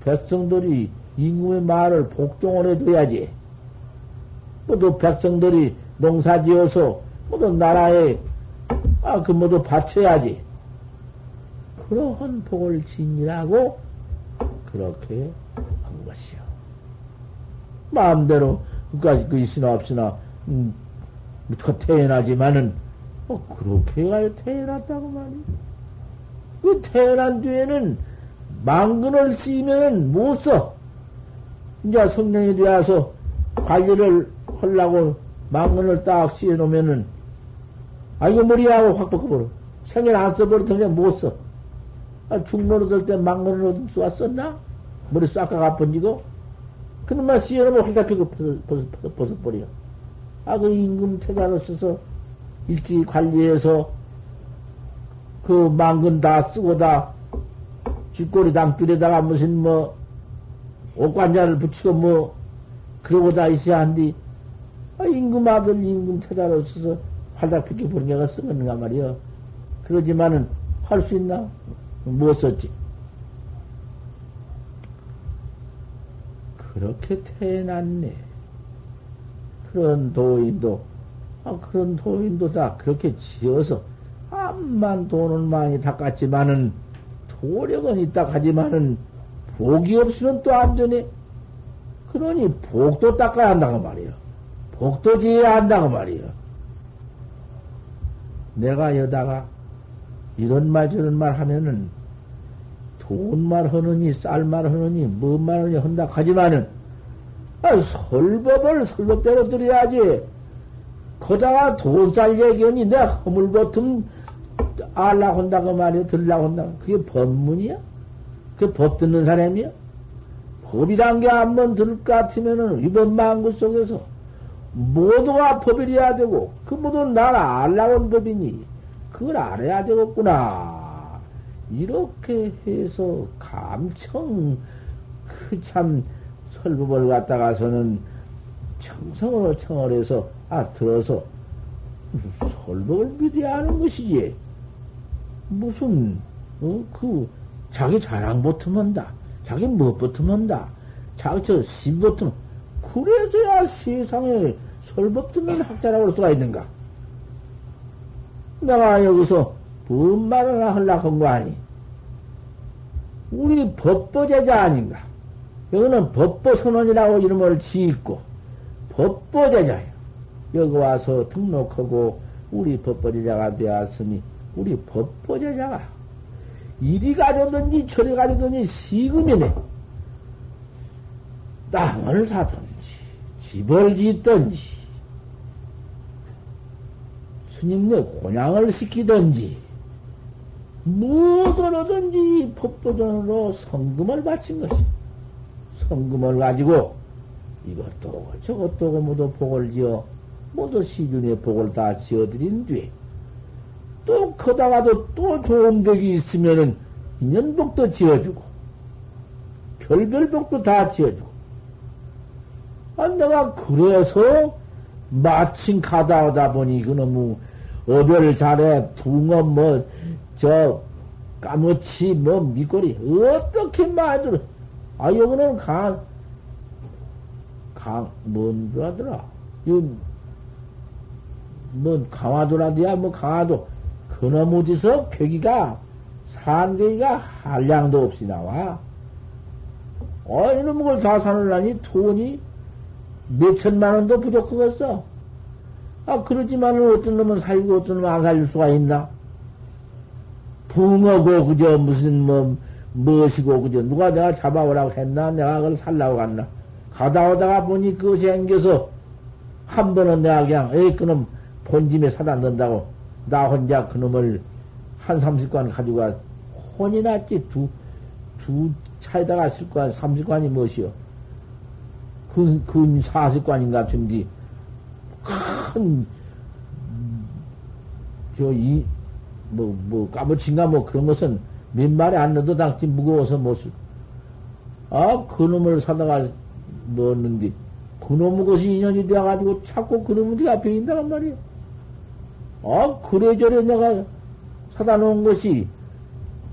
백성들이 임금의 말을 복종을 해둬야지. 모두 백성들이 농사 지어서 모두 나라에, 아, 그 모두 바쳐야지. 그러한 복을 지니라고 그렇게 한 것이요. 마음대로 그까지 그 있으나 없으나 음, 그 태어나지만은 어, 그렇게 가요 태어났다고 말이야. 그 태어난 뒤에는 망근을 쓰면은 못 써. 이제 성령이 되어서 관리를 하려고 망근을 딱 씌워 놓으면은 아 이거 머리하고 확 바꿔버려. 생일 안 써버리면 못 써. 아, 중노릇 할때 망근을 어디 쏘아 썼나? 머리 싹 가가번지고 그놈만 씌어놓으면 활살피고 벗어버려. 아, 그 임금 태자로 써서 일찍 관리해서 그 망근 다 쓰고 다 쥐꼬리 담줄에다가 무슨 뭐 옷관자를 붙이고 뭐 그러고 다 있어야 한디 아, 임금 아들 임금 태자로 써서 활살피게 버린 게가 쓰는가 말이여. 그러지만은 할 수 있나? 못 썼지. 그렇게 태어났네. 그런 도인도, 아, 그런 도인도 다 그렇게 지어서, 암만 돈은 많이 닦았지만은, 도력은 있다 하지만은, 복이 없으면 또 안 되네. 그러니, 복도 닦아야 한다고 말이요. 복도 지어야 한다고 말이요. 내가 여다가, 이런 말 저런 말 하면은, 돈말 하느니, 쌀 말 하느니, 뭔 말 하느니 한다 하지만은, 아, 설법을 설법대로 들어야지. 거다가 돈쌀 얘기하니 내가 허물버튼 알라 한다고 말이야, 들라 한다고. 그게 법문이야? 그게 법 듣는 사람이야? 법이란 게 한번 들을 것 같으면은 이번 망구 속에서 모두가 법이어야 되고, 그 모두 날 알라온 법이니, 그걸 알아야 되겠구나. 이렇게 해서 감청 그 참 설법을 갖다가서는 청성으로 청을 해서 아 들어서 설법을 믿어야 하는 것이지 무슨 어 그 자기 자랑 버틈한다 자기 무엇 버틈한다 자기 저 신버틈 그래서야 세상에 설법 듣는 학자라고 할 수가 있는가 내가 여기서 뭔 말을 하려고 한 거 아니? 우리 법보제자 아닌가? 여기는 법보선언이라고 이름을 지었고, 법보제자예요. 여기 와서 등록하고, 우리 법보제자가 되었으니, 우리 법보제자가, 이리 가려든지 저리 가려든지 시금이네. 땅을 사든지, 집을 짓든지, 스님네 곤양을 시키든지, 무엇을 하든지 법도전으로 성금을 바친 것이. 성금을 가지고 이것도 저것도 모두 복을 지어 모두 시중에 복을 다 지어드린 뒤에 또 커다가도 또 좋은 덕이 있으면은 인연복도 지어주고 별별복도 다 지어주고 아, 내가 그래서 마침 가다 오다 보니 그놈의 어별 잘해 붕어 뭐 저 까무치 뭐 미꼬리 어떻게 말들 아 여기는 강 강, 뭔, 하더라. 이건, 뭐, 강화도라디야, 뭐, 강화도. 그놈의 짓서 괴기가, 산괴기가 한량도 없이 나와. 어, 이놈 걸 다 사느라니 돈이 몇 천만 원도 부족하겠어. 아, 그러지만 어떤 놈은 살고 어떤 놈은 안 살릴 수가 있나? 붕어고, 그저 무슨 뭐, 무엇이고, 그저 누가 내가 잡아오라고 했나? 내가 그걸 살라고 갔나? 가다 오다가 보니 그것이 생겨서 한 번은 내가 그냥 에이 그놈 본짐에 사다 넣는다고 나 혼자 그놈을 한 삼십 관 가지고 가 혼이 났지 두, 두 차에다가 쓸 관 삼십 관이 무엇이요 근, 근 사십 관인가 든지 큰, 저, 이, 뭐, 뭐, 까부친가 뭐 그런 것은 몇 마리 안 넣어도 당치 무거워서 못을. 아, 그놈을 사다가 넣었는데 그놈의 것이 인연이 되어가지고 자꾸 그놈의 뒤가 베인다란 말이야. 아, 그래저래 내가 사다 놓은 것이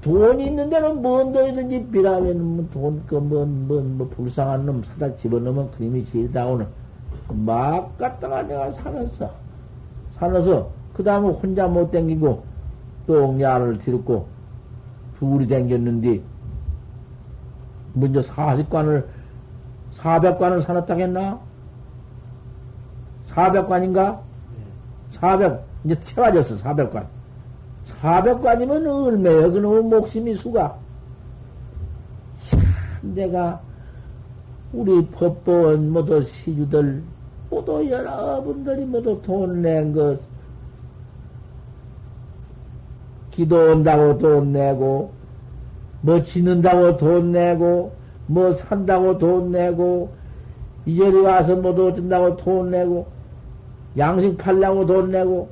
돈이 있는 데는 뭔 돈이든지 비라면 뭐 돈, 그, 뭐, 뭐, 뭐, 불쌍한 놈 사다 집어넣으면 그림이 제일 나오는. 막 갖다가 내가 사놨어. 사놔서, 그 다음에 혼자 못 댕기고, 똥야를 들었고, 둘이 댕겼는데, 먼저 사십관을 400관을 사놨다겠나? 400관인가? 400, 이제 채워졌어, 400관. 400관이면 얼마야? 그놈의 목숨이 수가. 내가, 우리 법보원 모두 시주들, 모두 여러분들이 모두 돈 낸 것, 기도 온다고 돈 내고, 뭐 지는다고 돈 내고, 뭐 산다고 돈 내고, 이절에 와서 뭐도 어쩐다고 돈 내고, 양식 팔려고 돈 내고,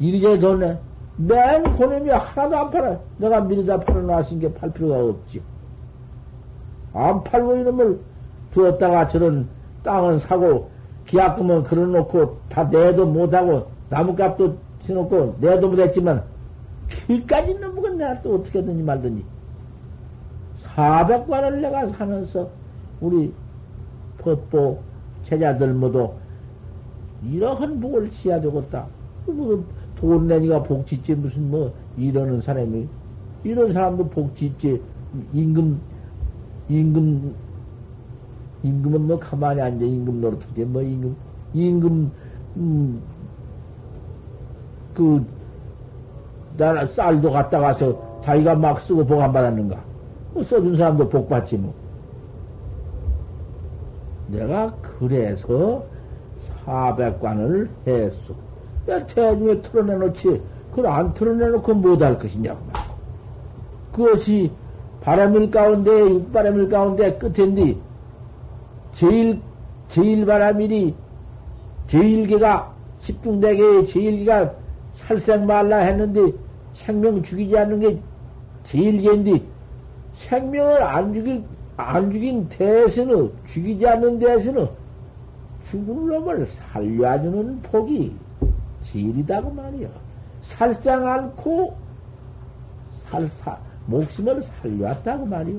이리저리 돈 내. 맨 그놈이 하나도 안 팔아. 내가 미리 다 팔아놨은 게 팔 필요가 없지. 안 팔고 이놈을 두었다가 저런 땅은 사고, 기약금은 걸어놓고 다 내도 못하고, 나무값도 쳐놓고 내도 못했지만, 길까지 넘으건 내가 또 어떻게 하든지 말든지. 400관을 내가 사면서 우리 법보 제자들 모두 이러한 복을 지어야 되겠다. 돈 내니가 복 짓지 무슨 뭐 이러는 사람이 이런 사람도 복 짓지 임금 임금 임금은 뭐 가만히 앉아 임금 노릇하지 뭐 임금 임금 음, 그 나라 쌀도 갖다 가서 자기가 막 쓰고 보관 받았는가? 뭐 써준 사람도 복 받지 뭐. 내가 그래서 400관을 했어. 야, 태중에 틀어내놓지. 그걸 안 틀어내놓고 못할 것이냐고 말이야. 그것이 바람일 가운데, 육바람일 가운데 끝인데, 제일, 제일 바람일이, 제일개가, 집중대계의 제일개가 살생 말라 했는데, 생명 죽이지 않는 게 제일개인데, 생명을 안 죽일, 안 죽인 대신은, 죽이지 않는 대신은, 죽은 놈을 살려주는 복이 질이다고 말이야. 살상 않고, 살사, 목숨을 살려왔다고 말이야.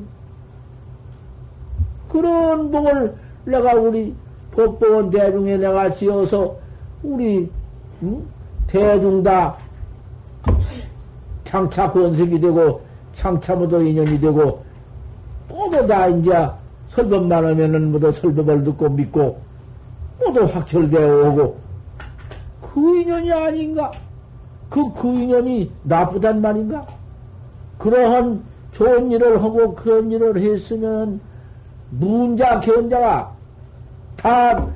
그런 복을 내가 우리 법보원 대중에 내가 지어서, 우리, 응? 대중 다 장차 권석이 되고, 창참모도 인연이 되고, 모두 다 이제 설법만 하면은 모두 설법을 듣고 믿고, 모두 확철되어 오고, 그 인연이 아닌가? 그, 그 인연이 나쁘단 말인가? 그러한 좋은 일을 하고 그런 일을 했으면, 문자, 견자가 다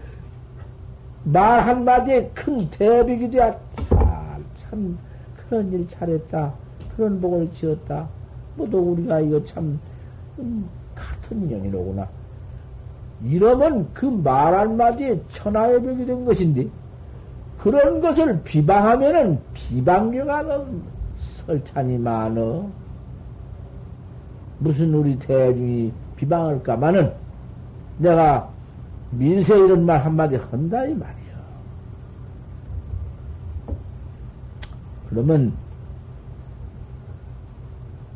말 한마디에 큰 대비이 돼야 잘참 그런 일 잘했다. 그런 복을 지었다. 뭐도 우리가 이거 참 음, 같은 인연이로구나. 이러면 그 말 한마디에 천하의 벽이 된 것인데 그런 것을 비방하면은 비방경하는 설찬이 많어. 무슨 우리 대중이 비방할까마는 내가 민세 이런 말 한마디 한다 이 말이야. 그러면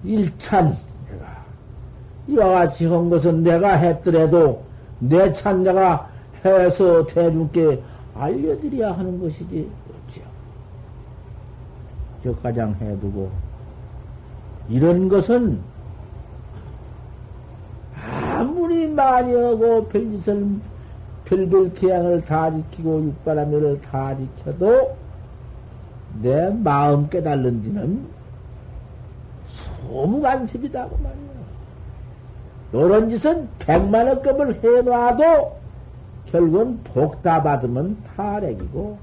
일찬 내가 이와 같이 한 것은 내가 했더라도 내 찬 내가 해서 대중께 알려드려야 하는 것이지 어찌요. 저 가장 해두고 이런 것은 아무리 많이 하고 별짓을 별별 기양을 다 지키고 육바라밀을 다 지켜도 내 마음 깨달는 지는 소무간섭이다 그 말이야. 요런 짓은 백만원 급을 해놔도 결국은 복다 받으면 탈핵이고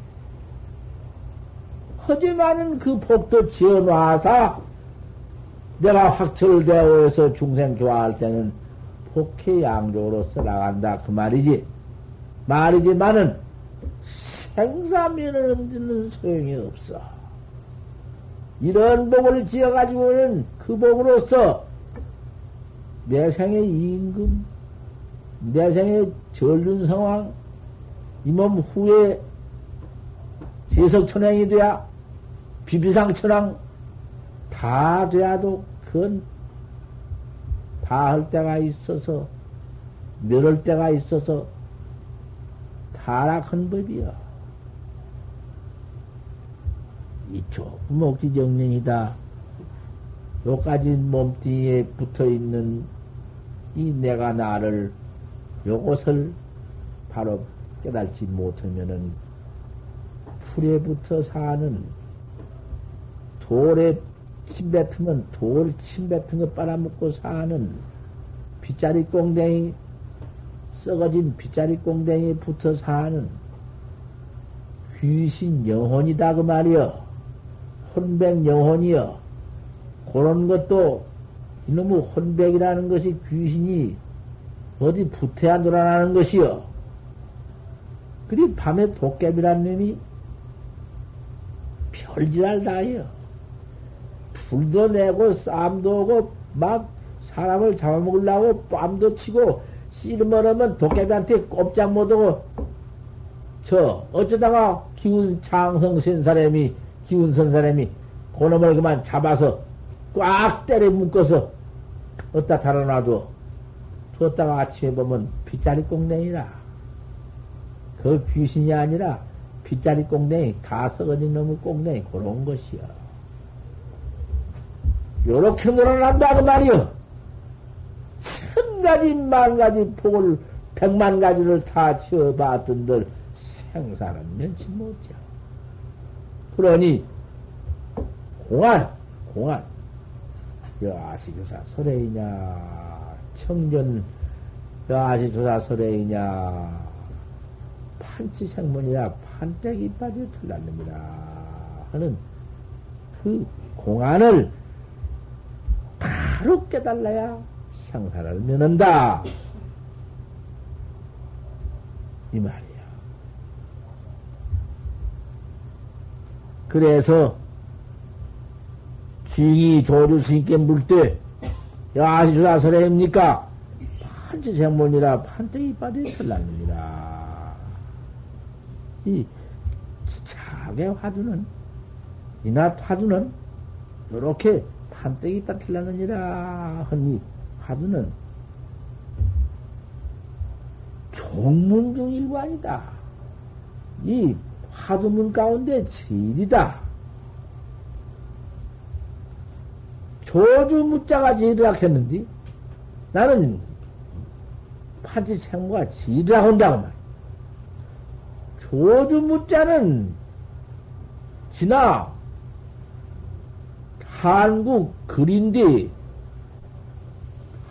하지만은 그 복도 지어놔서 내가 확철대오해서 중생 좋아할 때는 복해 양쪽으로 써나간다. 그 말이지. 말이지만은 생사면을 흔드는 소용이 없어. 이런 복을 지어가지고는 그 복으로서 내 생의 임금 내 생의 전륜 상황, 이 몸 후에 제석천왕이 돼야 비비상천왕 다 돼야도 그건 다 할 때가 있어서 멸할 때가 있어서 타락한 법이야. 이쪽 목지 정령이다. 요까지 몸뚱이에 붙어 있는 이 내가 나를 요것을 바로 깨달지 못하면은 풀에 붙어 사는 돌에 침 뱉으면 돌 침 뱉은 거 빨아먹고 사는 빗자리 꽁댕이 썩어진 빗자리 꽁댕이에 붙어 사는 귀신 영혼이다 그 말이여. 혼백 영혼이여. 그런 것도 이놈의 혼백이라는 것이 귀신이 어디 부태야 놀아나는 것이요. 그리 밤에 도깨비란 놈이 별지랄 다해요. 불도 내고 쌈도 오고 막 사람을 잡아먹으려고 뺨도 치고 씨름을 도깨비한테 꼼짝 못하고 저 어쩌다가 기운 장성 센 사람이 기운 선 사람이 그놈을 그만 잡아서 꽉 때려 묶어서 어디다 달아놔도 뒀다가 아침에 보면 빗자리 꽁댕이라. 그 귀신이 아니라 빗자리 꽁댕이, 다 썩어진 놈의 꽁댕이, 그런 것이야. 요렇게 늘어난다, 그 말이여. 천 가지, 만 가지 폭을, 백만 가지를 다 지어봤던들 생사는 면치 못이야. 그러니, 공안, 공안. 여아시교사 설레이냐, 청전 아시 조사설레이냐 판치생문이라 판때기 빠져 틀렸느니라 하는 그 공안을 바로 깨달아야 상사를 면한다. 이 말이야. 그래서 주인이 조주 스님께 물때 야시주사 설해입니까? 판치생문이라 판때기 빠져 설났느니라. 이 차게 화두는 이나 화두는 이렇게 판때기 빠틀라느니라 하니 화두는 종문 중 일관이다. 이 화두문 가운데 질이다. 조주 무자가 지리락 했는데, 나는 파지 생과 지리락 한다고 말. 조주 무자는 지나 한국 글인데,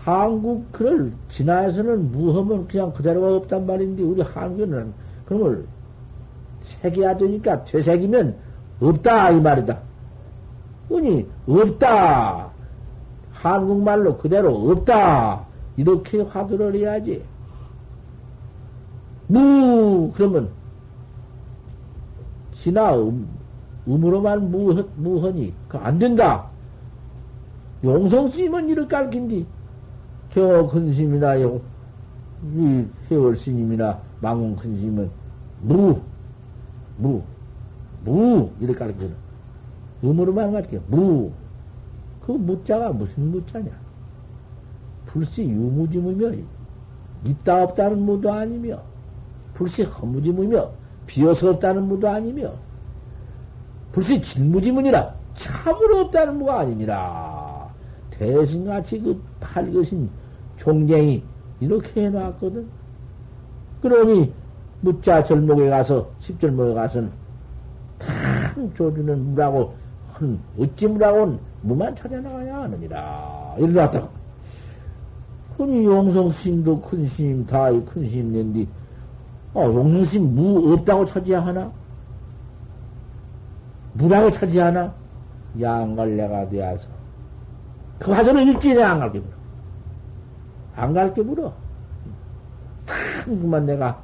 한국 글을 진화해서는 무험은 그냥 그대로가 없단 말인데, 우리 한국에는 그걸 새겨야 되니까, 되새기면 없다 이 말이다. 아니 없다. 한국말로 그대로 없다. 이렇게 화두를 해야지. 무 그러면 지나 음, 음으로만 무, 무허니 안 된다. 용성 스님은 이렇게 가르친디. 저 큰스님이나 이 해월 스님이나 망원 큰스님은 무, 무, 무 이렇게 가르쳐. 음으로만 가르쳐. 무. 그 무자가 무슨 무자냐? 불시 유무지무며 있다 없다는 무도 아니며 불시 허무지무며 비어서 없다는 무도 아니며 불시 진무지문이라 참으로 없다는 무가 아니니라 대신같이 그 팔것인 종쟁이 이렇게 해놨거든. 그러니 무자 절목에 가서 십절목에 가서는 참 조주는 무라고 한 어찌 무라고는 무만 찾아나가야 하느니라 이러놨다가 그니 용성스님도 큰 스님 다큰 스님 낸디 어, 용성스님 무 없다고 찾아야 하나? 무라고 찾아야 하나? 양갈래가 되어서. 그 화전을 일주일에 안 갈게 물어. 안 갈게 물어. 그만 내가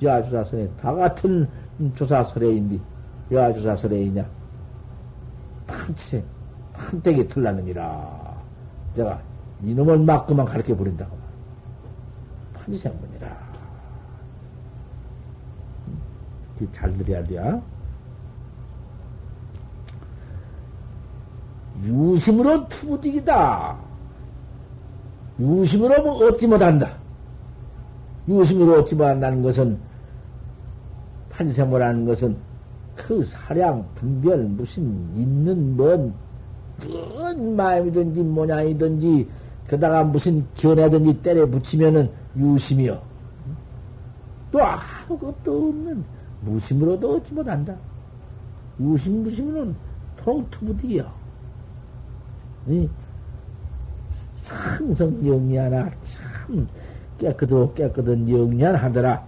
여주사설에 다 같은 조사설에인데 여주사설에이냐 판치 판때기 틀라느니라 내가 이놈을 맞고만 가르쳐 버린다고 판지생문이라 잘 들어야 돼. 유심으로 투부득이다. 유심으로 뭐 얻지 못한다. 유심으로 얻지 못한다는 것은 판생모라는 것은 그 사량, 분별, 무슨 있는 뭔, 뭔 마음이든지 모양이든지 게다가 무슨 견해든지 때려 붙이면은 유심이요. 또 아무것도 없는 무심으로도 얻지 못한다. 유심, 무심으로는 통투부득이요. 상성 영리하나 참 깨끗하고 깨끗한 영리하더라.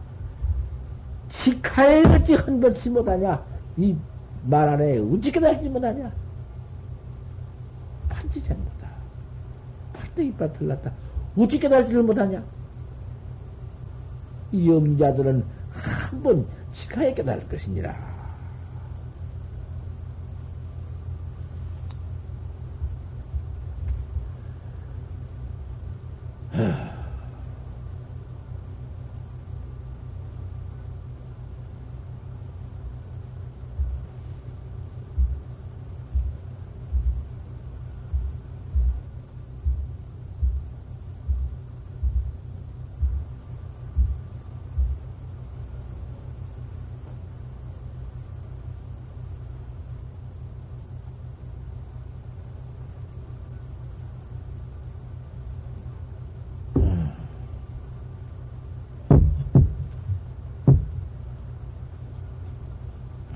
치카에 어찌 헌것이 못하냐? 이 말 안에 어찌 깨달지 못하냐? 판지장보다. 판도 이빨 틀렸다. 어찌 깨달지를 못하냐? 이 영자들은 한 번 치카에 깨달을 것이니라.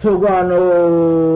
저관을